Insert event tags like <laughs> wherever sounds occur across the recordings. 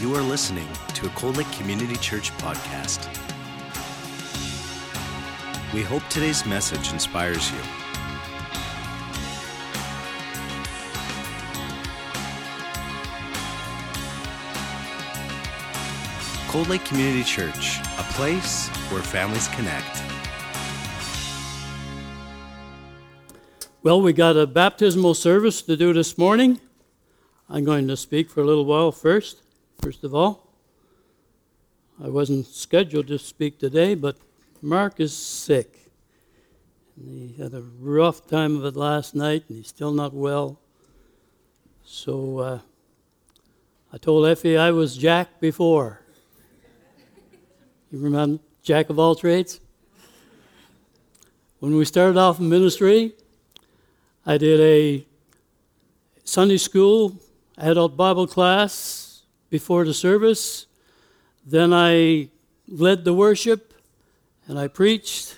You are listening to a Cold Lake Community Church podcast. We hope today's message inspires you. Cold Lake Community Church, a place where families connect. Well, we got a baptismal service to do this morning. I'm going to speak for a little while first, first of all. I wasn't scheduled to speak today, but Mark is sick. And he had a rough time of it last night, and he's still not well. So uh, I told Effie I was Jack before. You remember Jack of all trades? When we started off in ministry, I did a Sunday school adult Bible class before the service. Then I led the worship and I preached.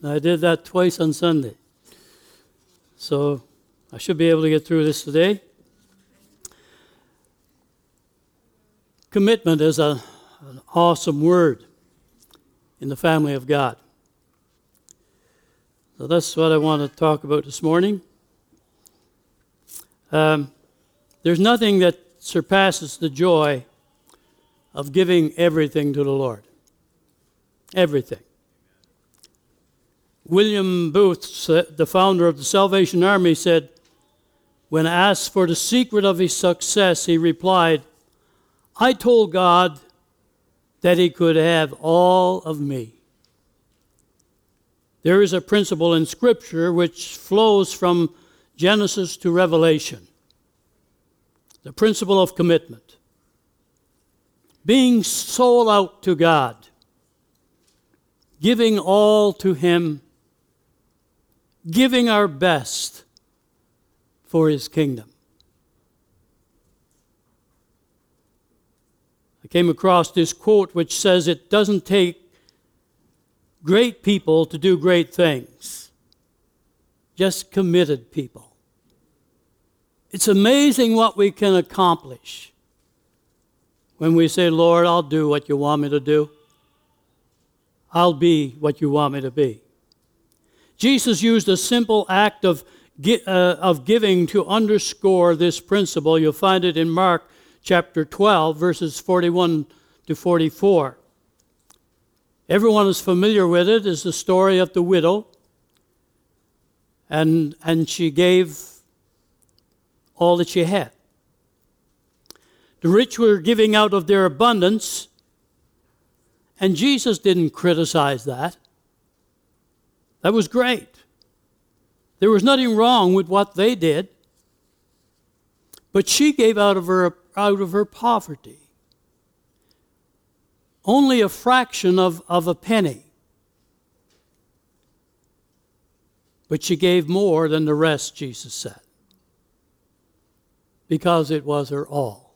And I did that twice on Sunday. So I should be able to get through this today. Commitment is a, an awesome word in the family of God. So that's what I want to talk about this morning. Um, there's nothing that surpasses the joy of giving everything to the Lord. Everything. William Booth, the founder of the Salvation Army, said, when asked for the secret of his success, he replied, I told God that he could have all of me. There is a principle in Scripture which flows from Genesis to Revelation the principle of commitment. Being sold out to God, giving all to Him, giving our best for His kingdom. I came across this quote which says it doesn't take great people to do great things, just committed people. It's amazing what we can accomplish when we say, Lord, I'll do what you want me to do. I'll be what you want me to be. Jesus used a simple act of, uh, of giving to underscore this principle. You'll find it in Mark chapter 12, verses 41 to 44. Everyone is familiar with it. it, is the story of the widow. And, and she gave all that she had. The rich were giving out of their abundance, and Jesus didn't criticize that. That was great. There was nothing wrong with what they did. But she gave out of her out of her poverty. Only a fraction of, of a penny. But she gave more than the rest, Jesus said, because it was her all.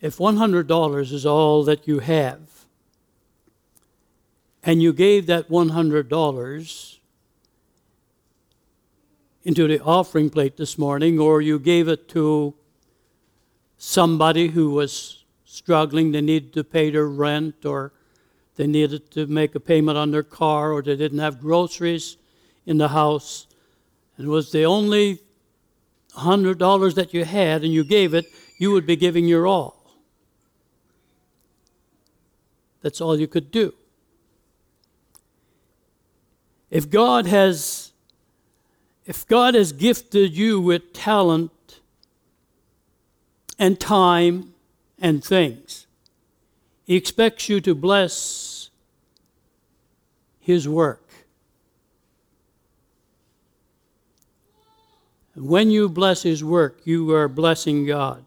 If $100 is all that you have, and you gave that $100 into the offering plate this morning, or you gave it to somebody who was struggling, they needed to pay their rent, or they needed to make a payment on their car, or they didn't have groceries in the house, and it was the only $100 that you had, and you gave it, you would be giving your all. That's all you could do. If God has if God has gifted you with talent and time and things, He expects you to bless His work. And when you bless His work, you are blessing God.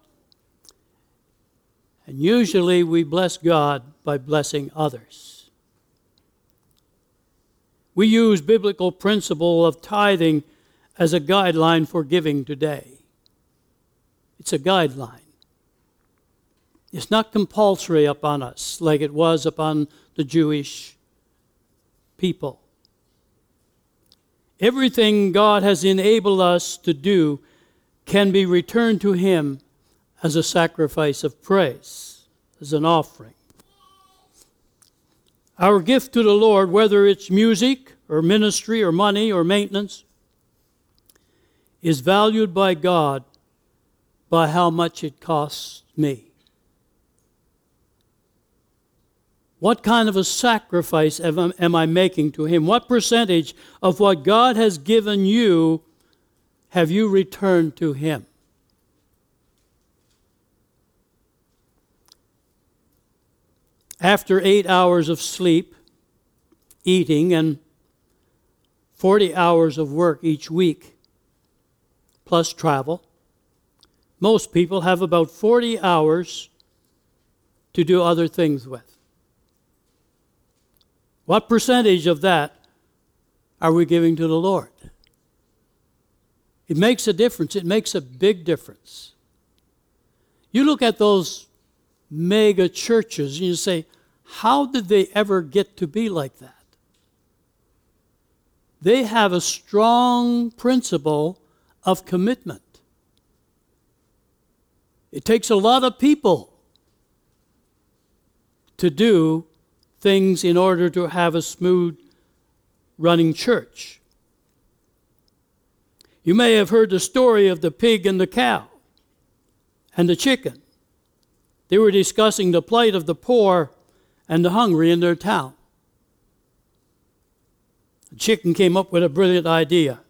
And usually we bless God by blessing others. We use biblical principle of tithing as a guideline for giving today. It's a guideline. It's not compulsory upon us like it was upon the Jewish people. everything God has enabled us to do can be returned to Him as a sacrifice of praise, as an offering. Our gift to the Lord, whether it's music or ministry or money or maintenance, is valued by God by how much it costs me. What kind of a sacrifice am I making to Him? What percentage of what God has given you have you returned to Him? After eight hours of sleep, eating, and 40 hours of work each week, plus travel, most people have about 40 hours to do other things with. What percentage of that are we giving to the Lord? It makes a difference. It makes a big difference. You look at those mega churches and you say, how did they ever get to be like that? They have a strong principle of commitment. It takes a lot of people to do things in order to have a smooth running church. You may have heard the story of the pig and the cow and the chicken. They were discussing the plight of the poor and the hungry in their town. The chicken came up with a brilliant idea.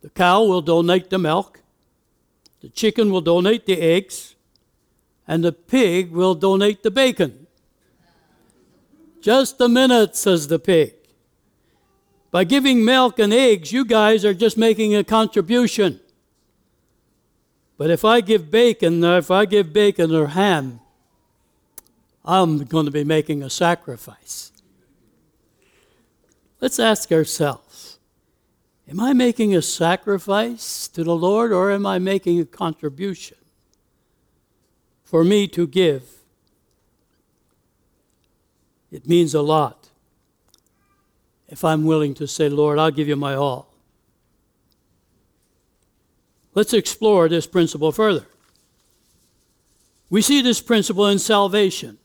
The cow will donate the milk, the chicken will donate the eggs, and the pig will donate the bacon. Just a minute, says the pig. By giving milk and eggs, you guys are just making a contribution. But if I give bacon, or if I give bacon or ham, I'm going to be making a sacrifice. Let's ask ourselves Am I making a sacrifice to the Lord or am I making a contribution for me to give? It means a lot if I'm willing to say, Lord, I'll give you my all. Let's explore this principle further. We see this principle in salvation.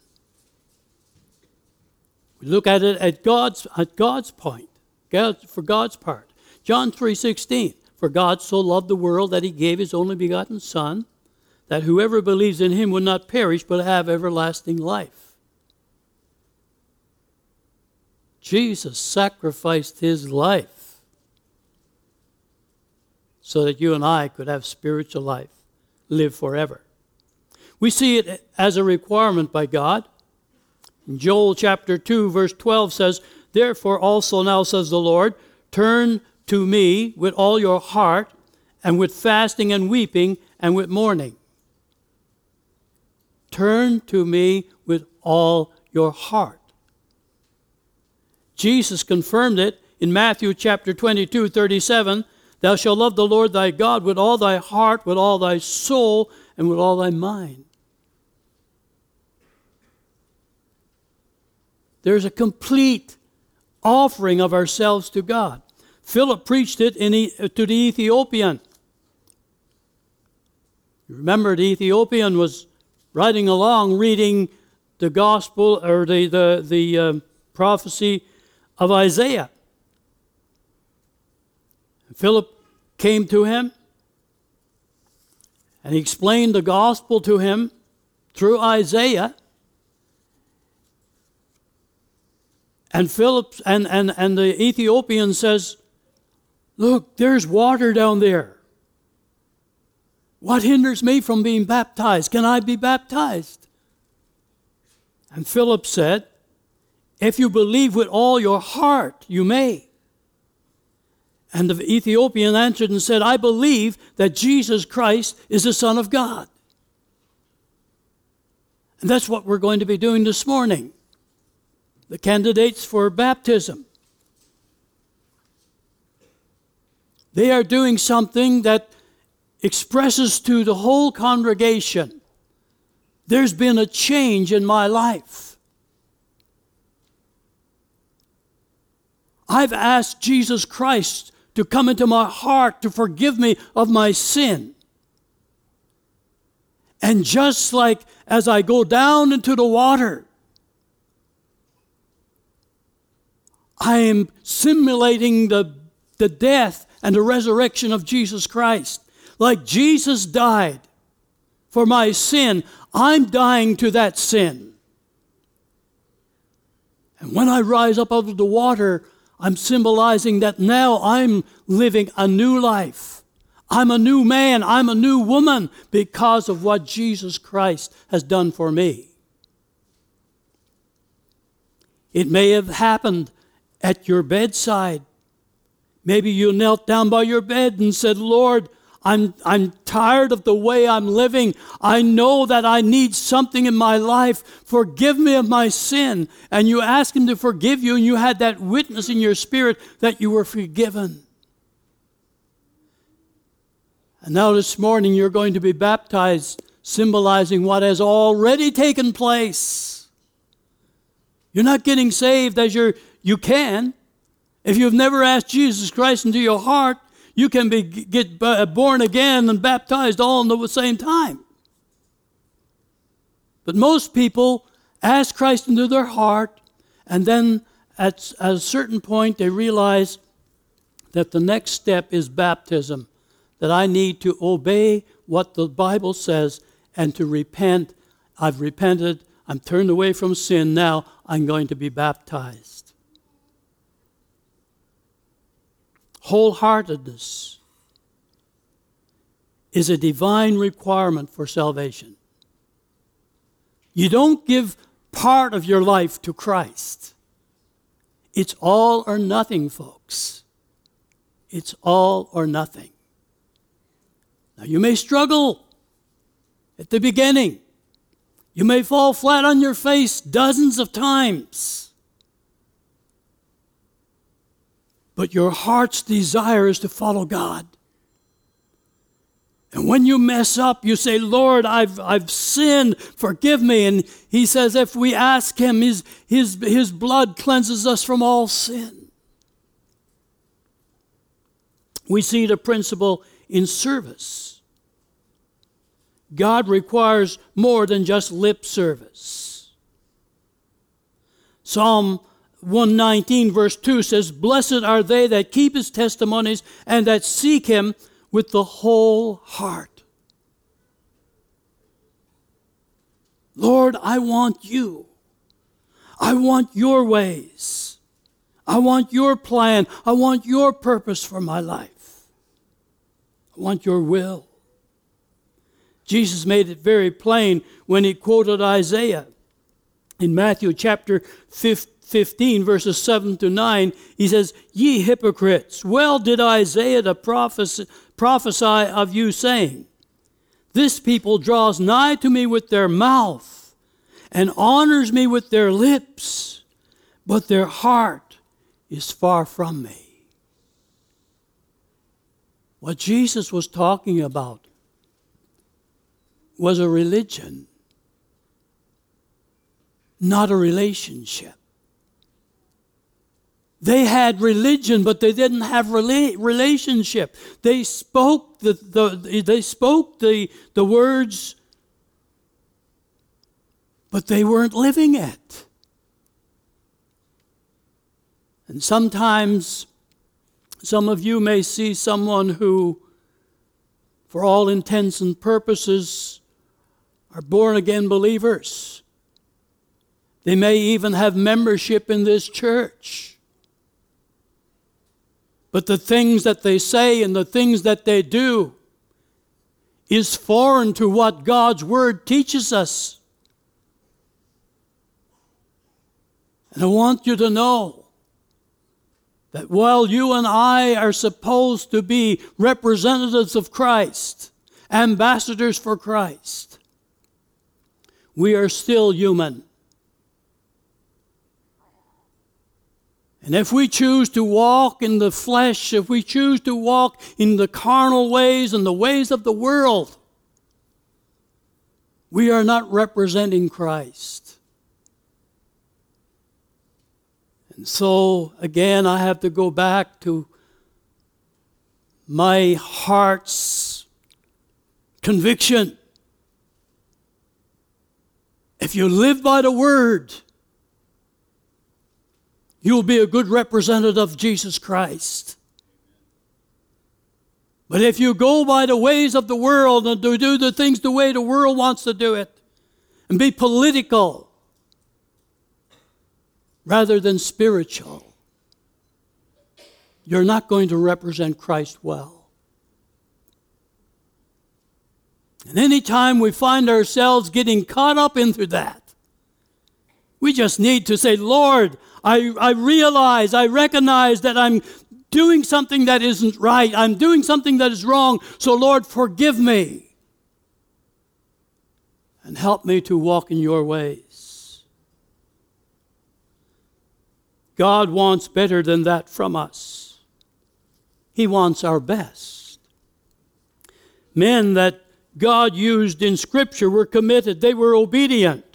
We look at it at God's, at God's point, God, for God's part. John 3.16, For God so loved the world that he gave his only begotten Son, that whoever believes in him would not perish but have everlasting life. Jesus sacrificed his life so that you and I could have spiritual life, live forever. We see it as a requirement by God. In Joel chapter 2, verse 12 says, Therefore also now says the Lord, turn to me with all your heart, and with fasting and weeping, and with mourning. Turn to me with all your heart. Jesus confirmed it in Matthew chapter 22, 37. Thou shalt love the Lord thy God with all thy heart, with all thy soul, and with all thy mind. There's a complete offering of ourselves to God. Philip preached it in, to the Ethiopian. Remember, the Ethiopian was riding along reading the gospel or the, the, the um, prophecy of Isaiah. Philip came to him and he explained the gospel to him through Isaiah. And Philip and, and, and the Ethiopian says, Look, there's water down there. What hinders me from being baptized? Can I be baptized? And Philip said, If you believe with all your heart, you may. And the Ethiopian answered and said, I believe that Jesus Christ is the Son of God. And that's what we're going to be doing this morning. The candidates for baptism. They are doing something that expresses to the whole congregation there's been a change in my life. I've asked Jesus Christ to come into my heart to forgive me of my sin. And just like as I go down into the water, I am simulating the, the death and the resurrection of Jesus Christ. Like Jesus died for my sin, I'm dying to that sin. And when I rise up out of the water, I'm symbolizing that now I'm living a new life. I'm a new man. I'm a new woman because of what Jesus Christ has done for me. It may have happened at your bedside. Maybe you knelt down by your bed and said, Lord, I'm, I'm tired of the way I'm living. I know that I need something in my life. Forgive me of my sin. And you ask Him to forgive you, and you had that witness in your spirit that you were forgiven. And now this morning you're going to be baptized, symbolizing what has already taken place. You're not getting saved as you're, you can. If you've never asked Jesus Christ into your heart, you can be, get uh, born again and baptized all in the same time. But most people ask Christ into their heart, and then at, at a certain point they realize that the next step is baptism, that I need to obey what the Bible says and to repent. I've repented, I'm turned away from sin, now I'm going to be baptized. Wholeheartedness is a divine requirement for salvation. You don't give part of your life to Christ. It's all or nothing, folks. It's all or nothing. Now, you may struggle at the beginning. You may fall flat on your face dozens of times. But your heart's desire is to follow God. And when you mess up, you say, Lord, I've, I've sinned, forgive me. And he says, if we ask him, his, his, his blood cleanses us from all sin. We see the principle in service. God requires more than just lip service. Psalm 119, verse 2 says, Blessed are they that keep his testimonies and that seek him with the whole heart. Lord, I want you. I want your ways. I want your plan. I want your purpose for my life. I want your will. Jesus made it very plain when he quoted Isaiah in Matthew chapter 15 15, verses 7 to 9, he says, Ye hypocrites, well did Isaiah the prophes- prophesy of you, saying, This people draws nigh to me with their mouth and honors me with their lips, but their heart is far from me. What Jesus was talking about was a religion, not a relationship. They had religion, but they didn't have rela- relationship. They spoke the, the, they spoke the, the words, but they weren't living it. And sometimes some of you may see someone who, for all intents and purposes, are born again believers. They may even have membership in this church. But the things that they say and the things that they do is foreign to what God's Word teaches us. And I want you to know that while you and I are supposed to be representatives of Christ, ambassadors for Christ, we are still human. And if we choose to walk in the flesh, if we choose to walk in the carnal ways and the ways of the world, we are not representing Christ. And so, again, I have to go back to my heart's conviction. If you live by the word, you'll be a good representative of Jesus Christ. But if you go by the ways of the world and do the things the way the world wants to do it, and be political rather than spiritual, you're not going to represent Christ well. And anytime we find ourselves getting caught up into that, we just need to say, Lord, I, I realize, I recognize that I'm doing something that isn't right. I'm doing something that is wrong. So, Lord, forgive me and help me to walk in your ways. God wants better than that from us. He wants our best. Men that God used in Scripture were committed, they were obedient.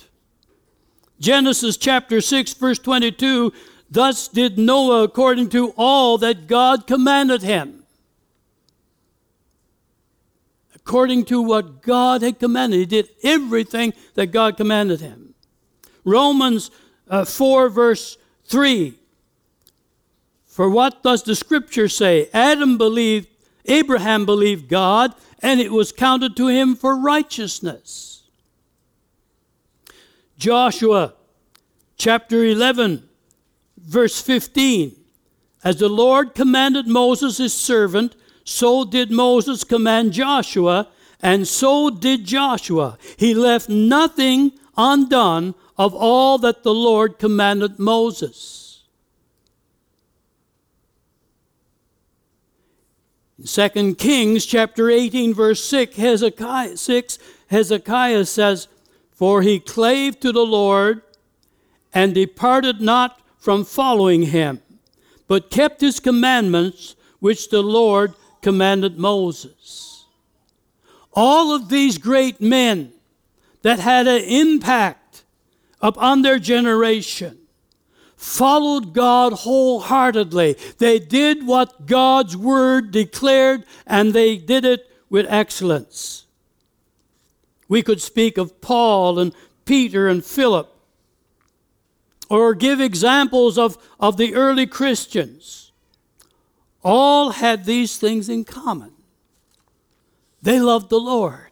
Genesis chapter 6, verse 22 Thus did Noah according to all that God commanded him. According to what God had commanded, he did everything that God commanded him. Romans uh, 4, verse 3. For what does the scripture say? Adam believed, Abraham believed God, and it was counted to him for righteousness. Joshua chapter 11, verse 15. As the Lord commanded Moses his servant, so did Moses command Joshua, and so did Joshua. He left nothing undone of all that the Lord commanded Moses. In 2 Kings chapter 18, verse 6, Hezekiah, 6, Hezekiah says, For he clave to the Lord and departed not from following him, but kept his commandments which the Lord commanded Moses. All of these great men that had an impact upon their generation followed God wholeheartedly. They did what God's word declared, and they did it with excellence. We could speak of Paul and Peter and Philip, or give examples of, of the early Christians. All had these things in common. They loved the Lord.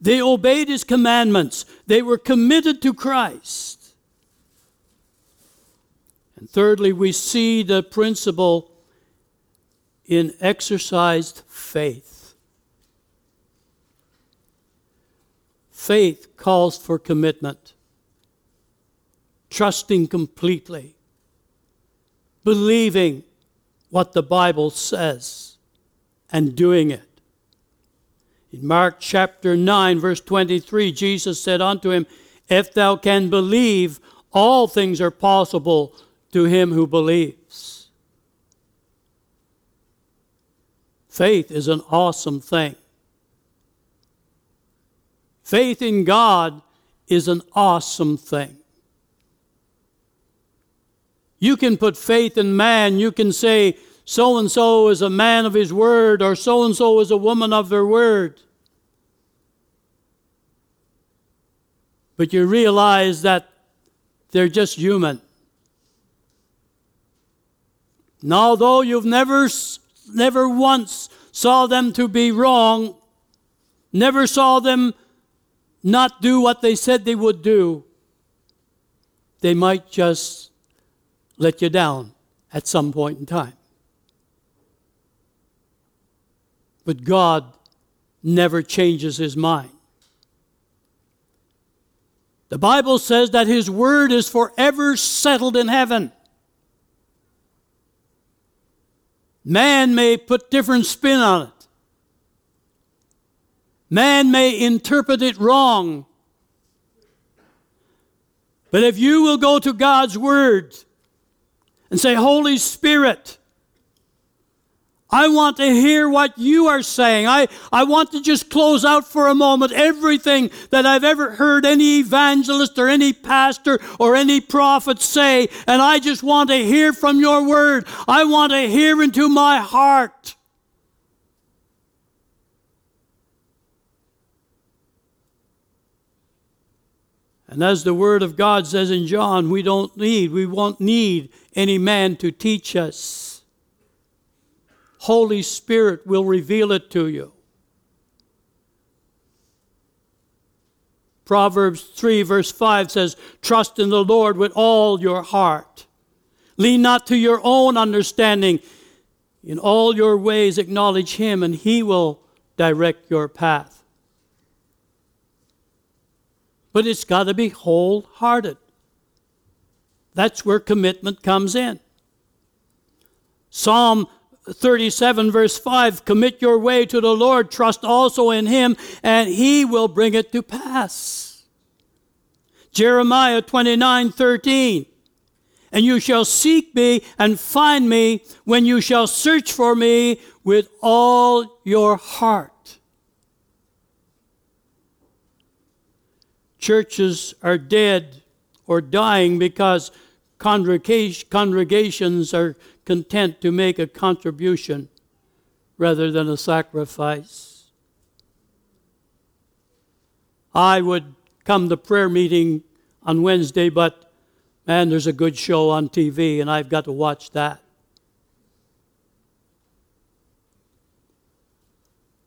They obeyed his commandments. They were committed to Christ. And thirdly, we see the principle in exercised faith. Faith calls for commitment, trusting completely, believing what the Bible says, and doing it. In Mark chapter 9, verse 23, Jesus said unto him, If thou can believe, all things are possible to him who believes. Faith is an awesome thing. Faith in God is an awesome thing. You can put faith in man. You can say, so and so is a man of his word, or so and so is a woman of their word. But you realize that they're just human. And although you've never, never once saw them to be wrong, never saw them not do what they said they would do, they might just let you down at some point in time. But God never changes his mind. The Bible says that his word is forever settled in heaven. Man may put different spin on it. Man may interpret it wrong. But if you will go to God's Word and say, Holy Spirit, I want to hear what you are saying. I, I want to just close out for a moment everything that I've ever heard any evangelist or any pastor or any prophet say, and I just want to hear from your word. I want to hear into my heart. And as the Word of God says in John, we don't need, we won't need any man to teach us. Holy Spirit will reveal it to you. Proverbs 3, verse 5 says, Trust in the Lord with all your heart. Lean not to your own understanding. In all your ways, acknowledge Him, and He will direct your path. But it's got to be wholehearted. That's where commitment comes in. Psalm 37, verse 5 Commit your way to the Lord, trust also in him, and he will bring it to pass. Jeremiah 29, 13 And you shall seek me and find me when you shall search for me with all your heart. Churches are dead or dying because congregations are content to make a contribution rather than a sacrifice. I would come to prayer meeting on Wednesday, but man, there's a good show on TV, and I've got to watch that.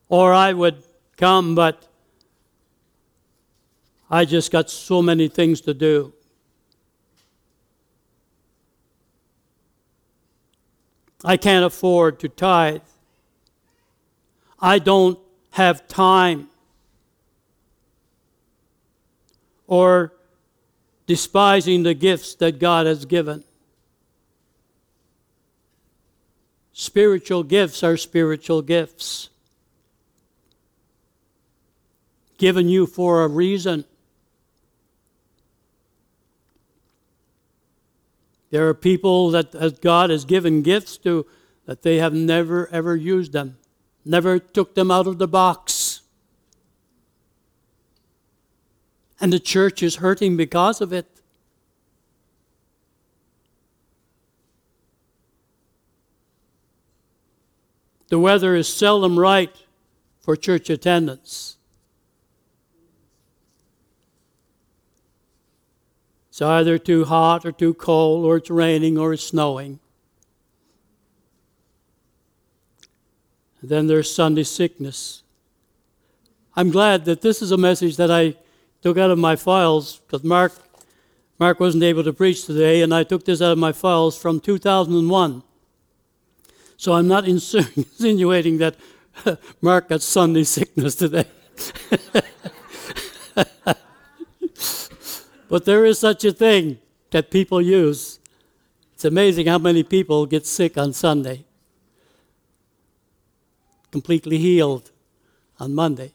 Or I would come, but I just got so many things to do. I can't afford to tithe. I don't have time. Or despising the gifts that God has given. Spiritual gifts are spiritual gifts. Given you for a reason. There are people that God has given gifts to that they have never ever used them, never took them out of the box. And the church is hurting because of it. The weather is seldom right for church attendance. It's either too hot or too cold, or it's raining or it's snowing. And then there's Sunday sickness. I'm glad that this is a message that I took out of my files because Mark, Mark wasn't able to preach today, and I took this out of my files from 2001. So I'm not <laughs> insinuating that <laughs> Mark got Sunday sickness today. <laughs> But there is such a thing that people use. It's amazing how many people get sick on Sunday, completely healed on Monday.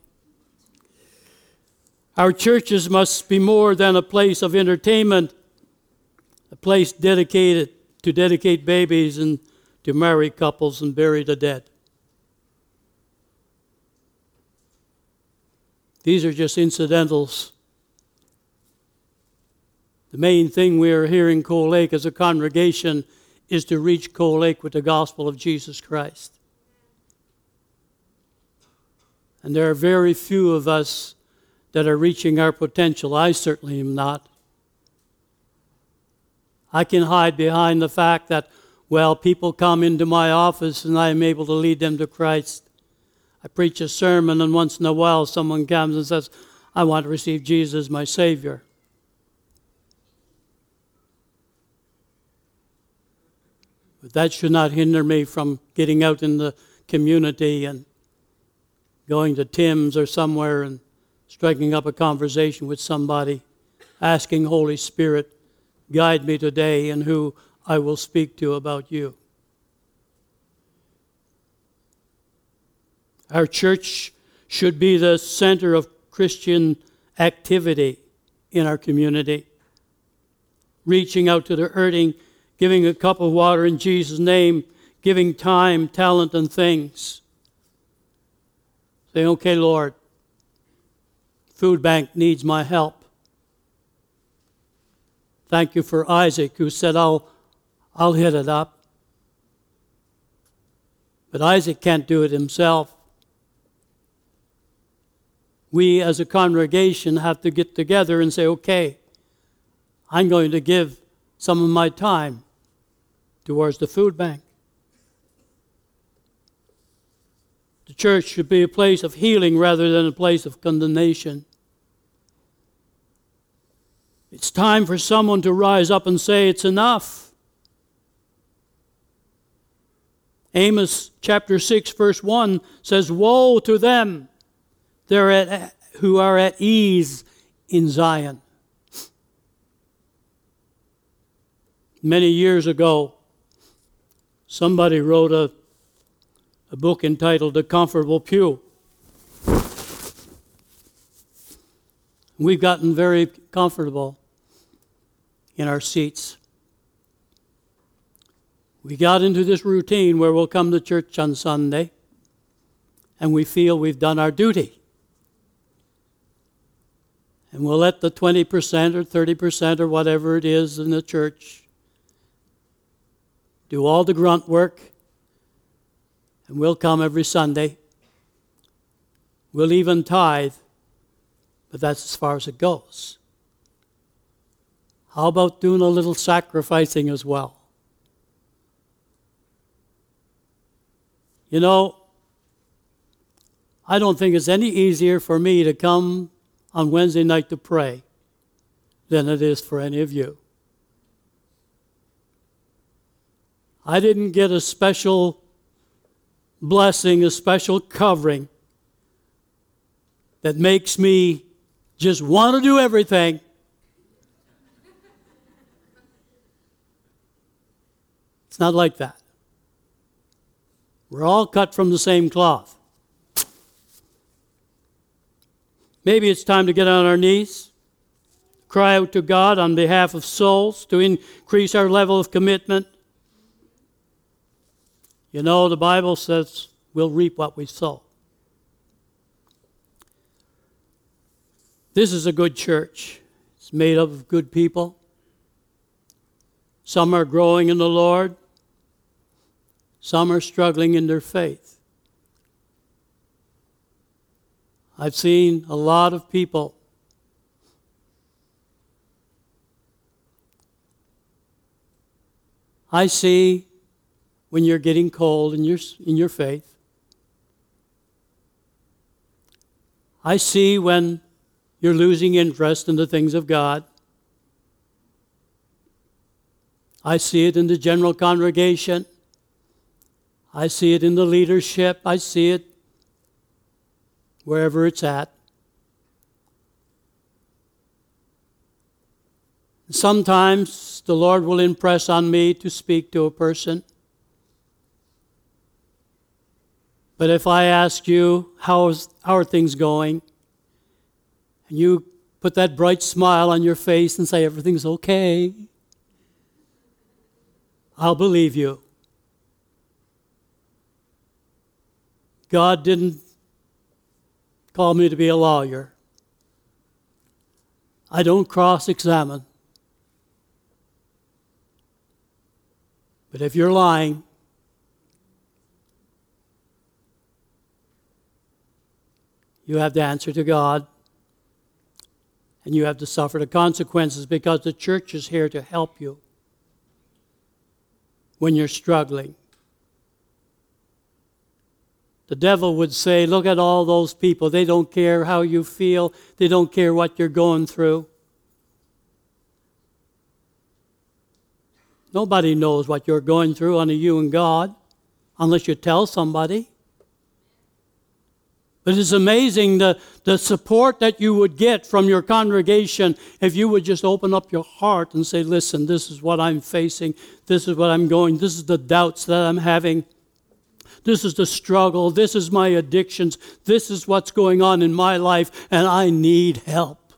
Our churches must be more than a place of entertainment, a place dedicated to dedicate babies and to marry couples and bury the dead. These are just incidentals the main thing we are here in Cold Lake as a congregation is to reach Cold Lake with the gospel of Jesus Christ. And there are very few of us that are reaching our potential. I certainly am not. I can hide behind the fact that, well, people come into my office and I am able to lead them to Christ. I preach a sermon, and once in a while someone comes and says, I want to receive Jesus as my Savior. But that should not hinder me from getting out in the community and going to Tim's or somewhere and striking up a conversation with somebody, asking Holy Spirit, guide me today in who I will speak to about you. Our church should be the center of Christian activity in our community, reaching out to the hurting giving a cup of water in Jesus' name, giving time, talent, and things. Saying, okay, Lord, food bank needs my help. Thank you for Isaac who said, I'll, I'll hit it up. But Isaac can't do it himself. We as a congregation have to get together and say, okay, I'm going to give some of my time towards the food bank. The church should be a place of healing rather than a place of condemnation. It's time for someone to rise up and say, It's enough. Amos chapter 6, verse 1 says, Woe to them at, who are at ease in Zion. Many years ago, somebody wrote a, a book entitled The Comfortable Pew. We've gotten very comfortable in our seats. We got into this routine where we'll come to church on Sunday and we feel we've done our duty. And we'll let the 20% or 30% or whatever it is in the church do all the grunt work. And we'll come every Sunday. We'll even tithe, but that's as far as it goes. How about doing a little sacrificing as well? You know, I don't think it's any easier for me to come on Wednesday night to pray than it is for any of you. I didn't get a special blessing, a special covering that makes me just want to do everything. It's not like that. We're all cut from the same cloth. Maybe it's time to get on our knees, cry out to God on behalf of souls to increase our level of commitment. You know, the Bible says we'll reap what we sow. This is a good church. It's made up of good people. Some are growing in the Lord, some are struggling in their faith. I've seen a lot of people I see when you're getting cold in your, in your faith. I see when you're losing interest in the things of God. I see it in the general congregation. I see it in the leadership. I see it wherever it's at. Sometimes the Lord will impress on me to speak to a person. But if I ask you, how's, how are things going? And you put that bright smile on your face and say, everything's okay, I'll believe you. God didn't call me to be a lawyer. I don't cross examine. But if you're lying, you have to answer to God and you have to suffer the consequences because the church is here to help you when you're struggling. The devil would say, Look at all those people. They don't care how you feel, they don't care what you're going through. Nobody knows what you're going through, only you and God, unless you tell somebody. But it's amazing the, the support that you would get from your congregation if you would just open up your heart and say, Listen, this is what I'm facing, this is what I'm going, this is the doubts that I'm having. This is the struggle. This is my addictions. This is what's going on in my life, and I need help.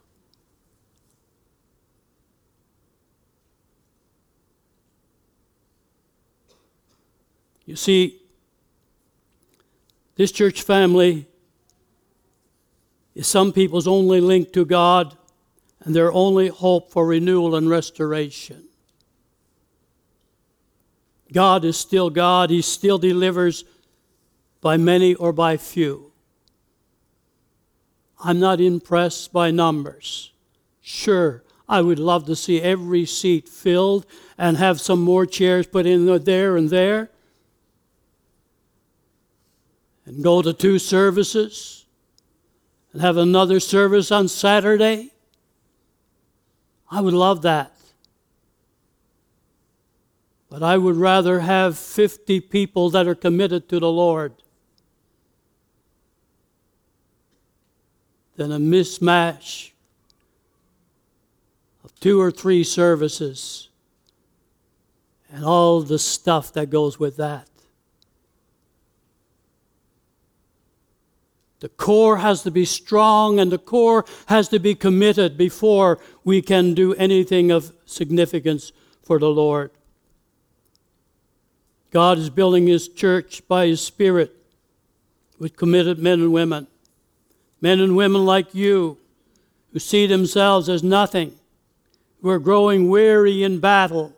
You see, this church family is some people's only link to God and their only hope for renewal and restoration. God is still God, He still delivers by many or by few. I'm not impressed by numbers. Sure, I would love to see every seat filled and have some more chairs put in there and there. And go to two services and have another service on Saturday. I would love that. But I would rather have 50 people that are committed to the Lord than a mismatch of two or three services and all the stuff that goes with that. The core has to be strong and the core has to be committed before we can do anything of significance for the Lord. God is building His church by His Spirit with committed men and women. Men and women like you who see themselves as nothing, who are growing weary in battle.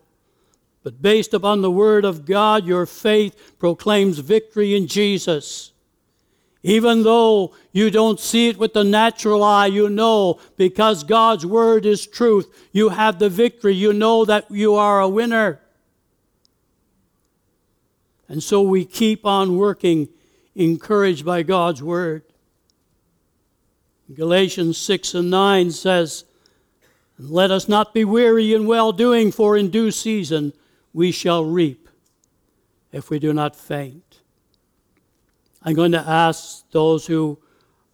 But based upon the Word of God, your faith proclaims victory in Jesus. Even though you don't see it with the natural eye, you know because God's Word is truth. You have the victory. You know that you are a winner. And so we keep on working, encouraged by God's word. Galatians 6 and 9 says, Let us not be weary in well doing, for in due season we shall reap if we do not faint. I'm going to ask those who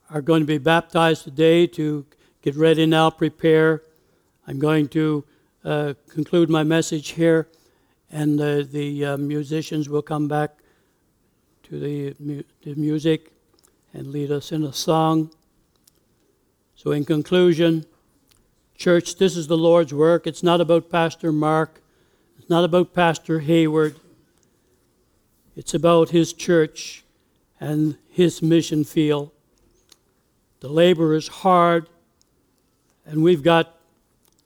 are going to be baptized today to get ready now, prepare. I'm going to uh, conclude my message here and uh, the uh, musicians will come back to the, mu- the music and lead us in a song. So, in conclusion, church, this is the Lord's work. It's not about Pastor Mark, it's not about Pastor Hayward. It's about his church and his mission field. The labor is hard, and we've got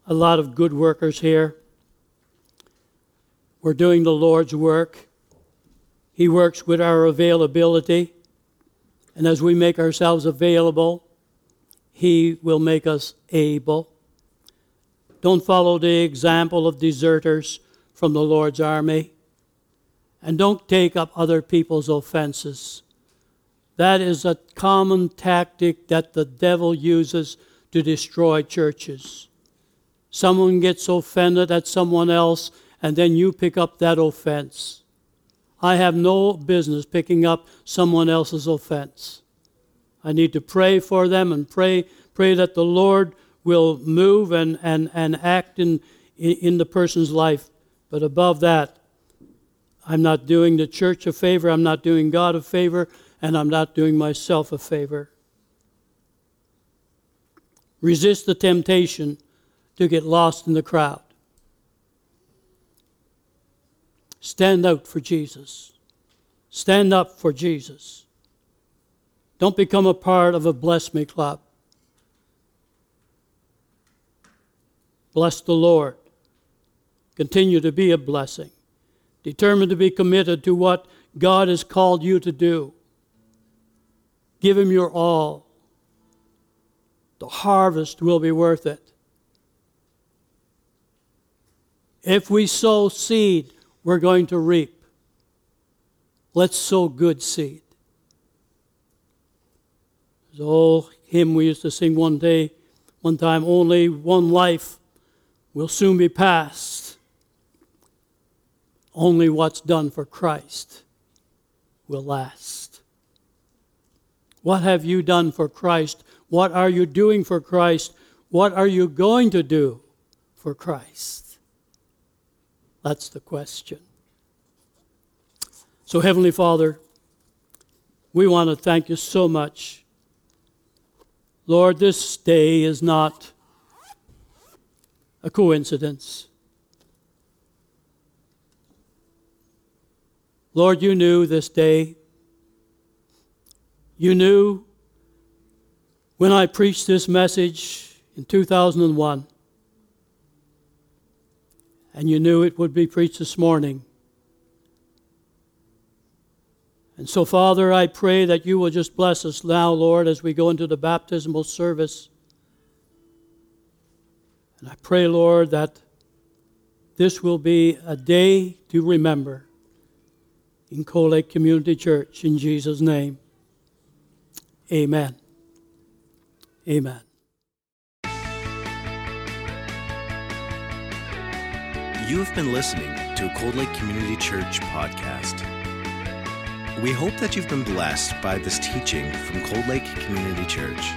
a lot of good workers here. We're doing the Lord's work. He works with our availability. And as we make ourselves available, He will make us able. Don't follow the example of deserters from the Lord's army. And don't take up other people's offenses. That is a common tactic that the devil uses to destroy churches. Someone gets offended at someone else and then you pick up that offense. I have no business picking up someone else's offense. I need to pray for them and pray, pray that the Lord will move and, and, and act in, in the person's life. But above that, I'm not doing the church a favor, I'm not doing God a favor, and I'm not doing myself a favor. Resist the temptation to get lost in the crowd. Stand out for Jesus. Stand up for Jesus. Don't become a part of a bless me club. Bless the Lord. Continue to be a blessing. Determined to be committed to what God has called you to do. Give Him your all. The harvest will be worth it. If we sow seed, we're going to reap. Let's sow good seed. There's old hymn we used to sing one day, one time, only one life will soon be past. Only what's done for Christ will last. What have you done for Christ? What are you doing for Christ? What are you going to do for Christ? That's the question. So, Heavenly Father, we want to thank you so much. Lord, this day is not a coincidence. Lord, you knew this day. You knew when I preached this message in 2001, and you knew it would be preached this morning. And so, Father, I pray that you will just bless us now, Lord, as we go into the baptismal service. And I pray, Lord, that this will be a day to remember in Cold Lake Community Church. In Jesus' name, amen. Amen. You have been listening to a Cold Lake Community Church podcast. We hope that you've been blessed by this teaching from Cold Lake Community Church.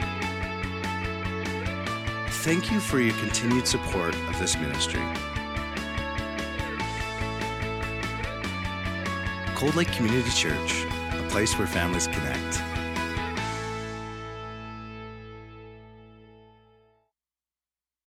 Thank you for your continued support of this ministry. Cold Lake Community Church, a place where families connect.